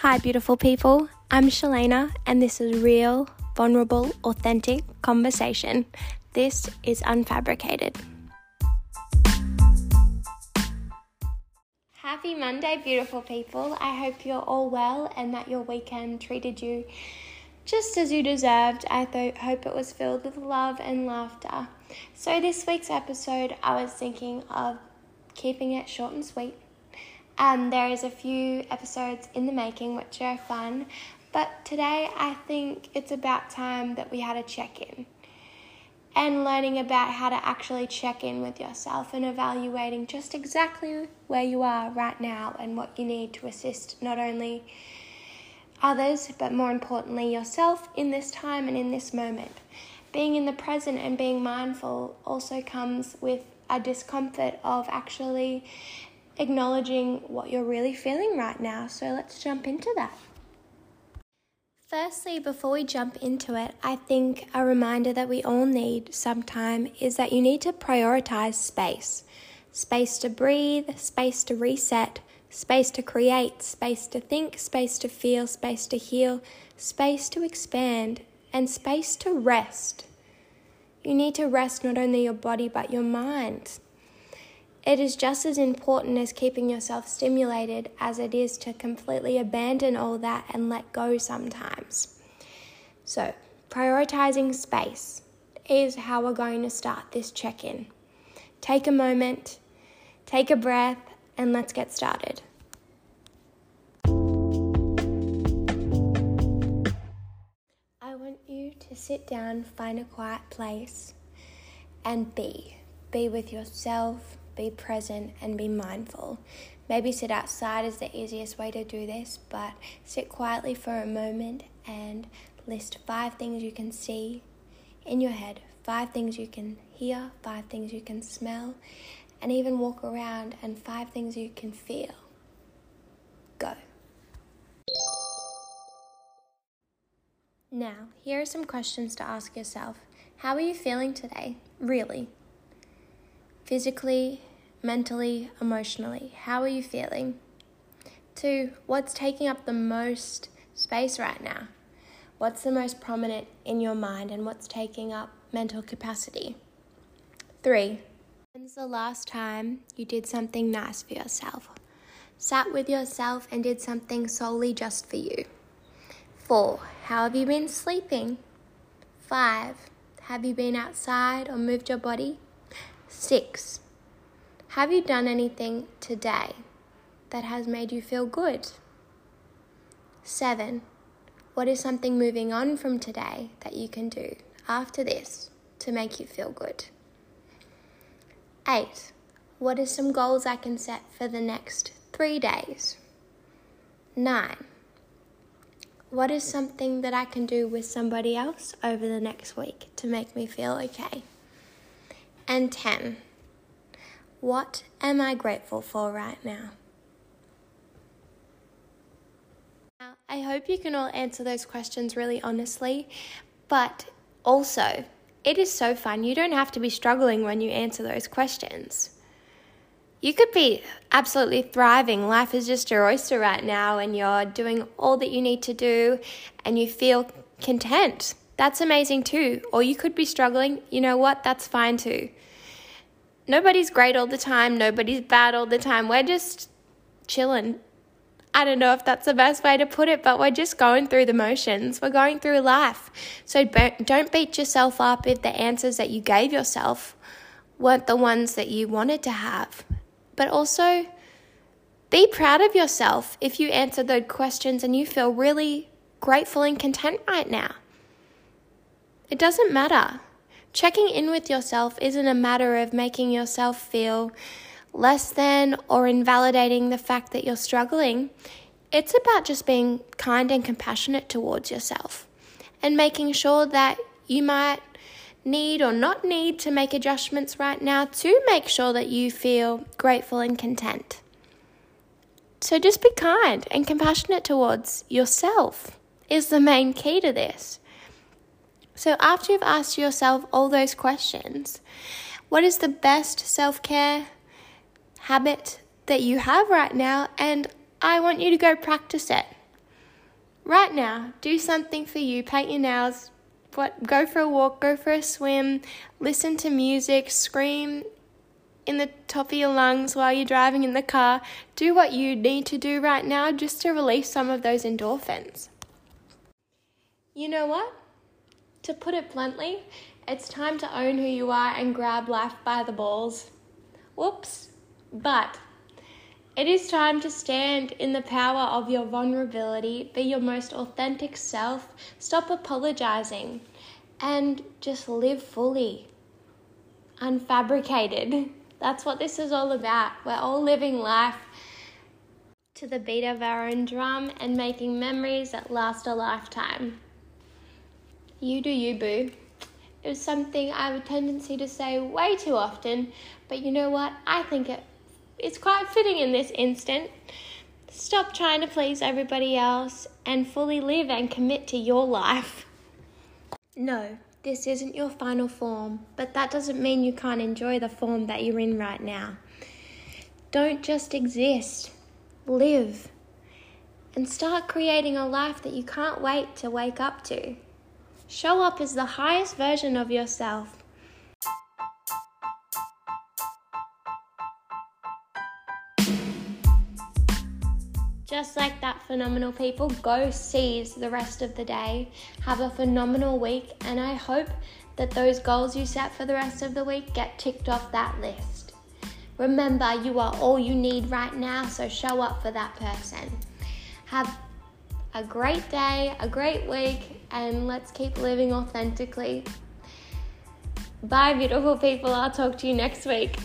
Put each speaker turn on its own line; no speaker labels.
Hi, beautiful people. I'm Shalena, and this is real, vulnerable, authentic conversation. This is unfabricated. Happy Monday, beautiful people. I hope you're all well and that your weekend treated you just as you deserved. I th- hope it was filled with love and laughter. So, this week's episode, I was thinking of keeping it short and sweet. Um, there is a few episodes in the making which are fun, but today I think it's about time that we had a check in and learning about how to actually check in with yourself and evaluating just exactly where you are right now and what you need to assist not only others but more importantly yourself in this time and in this moment. Being in the present and being mindful also comes with a discomfort of actually acknowledging what you're really feeling right now. So let's jump into that. Firstly, before we jump into it, I think a reminder that we all need sometime is that you need to prioritize space space to breathe, space to reset, space to create, space to think, space to feel, space to heal, space to expand, and space to rest. You need to rest not only your body but your mind. It is just as important as keeping yourself stimulated as it is to completely abandon all that and let go sometimes. So, prioritizing space is how we're going to start this check in. Take a moment, take a breath, and let's get started. I want you to sit down, find a quiet place, and be. Be with yourself, be present, and be mindful. Maybe sit outside is the easiest way to do this, but sit quietly for a moment and list five things you can see in your head, five things you can hear, five things you can smell, and even walk around and five things you can feel. Go. Now, here are some questions to ask yourself. How are you feeling today? Really? Physically, mentally, emotionally. How are you feeling? Two, what's taking up the most space right now? What's the most prominent in your mind and what's taking up mental capacity? Three, when's the last time you did something nice for yourself? Sat with yourself and did something solely just for you. Four, how have you been sleeping? Five, have you been outside or moved your body? Six, have you done anything today that has made you feel good? Seven, what is something moving on from today that you can do after this to make you feel good? Eight, what are some goals I can set for the next three days? Nine, what is something that I can do with somebody else over the next week to make me feel okay? And 10, what am I grateful for right now? I hope you can all answer those questions really honestly, but also, it is so fun. You don't have to be struggling when you answer those questions. You could be absolutely thriving. Life is just your oyster right now, and you're doing all that you need to do, and you feel content. That's amazing too. Or you could be struggling. You know what? That's fine too nobody's great all the time, nobody's bad all the time. We're just chilling. I don't know if that's the best way to put it, but we're just going through the motions. We're going through life. So don't beat yourself up if the answers that you gave yourself weren't the ones that you wanted to have. But also, be proud of yourself if you answer those questions and you feel really grateful and content right now. It doesn't matter. Checking in with yourself isn't a matter of making yourself feel less than or invalidating the fact that you're struggling. It's about just being kind and compassionate towards yourself and making sure that you might need or not need to make adjustments right now to make sure that you feel grateful and content. So just be kind and compassionate towards yourself is the main key to this. So, after you've asked yourself all those questions, what is the best self care habit that you have right now? And I want you to go practice it. Right now, do something for you, paint your nails, what, go for a walk, go for a swim, listen to music, scream in the top of your lungs while you're driving in the car. Do what you need to do right now just to release some of those endorphins. You know what? To put it bluntly, it's time to own who you are and grab life by the balls. Whoops. But it is time to stand in the power of your vulnerability, be your most authentic self, stop apologizing, and just live fully, unfabricated. That's what this is all about. We're all living life to the beat of our own drum and making memories that last a lifetime. You do you, boo. It was something I have a tendency to say way too often, but you know what? I think it, it's quite fitting in this instant. Stop trying to please everybody else and fully live and commit to your life. No, this isn't your final form, but that doesn't mean you can't enjoy the form that you're in right now. Don't just exist, live, and start creating a life that you can't wait to wake up to. Show up as the highest version of yourself. Just like that, phenomenal people, go seize the rest of the day. Have a phenomenal week, and I hope that those goals you set for the rest of the week get ticked off that list. Remember, you are all you need right now, so show up for that person. Have a great day, a great week, and let's keep living authentically. Bye, beautiful people. I'll talk to you next week.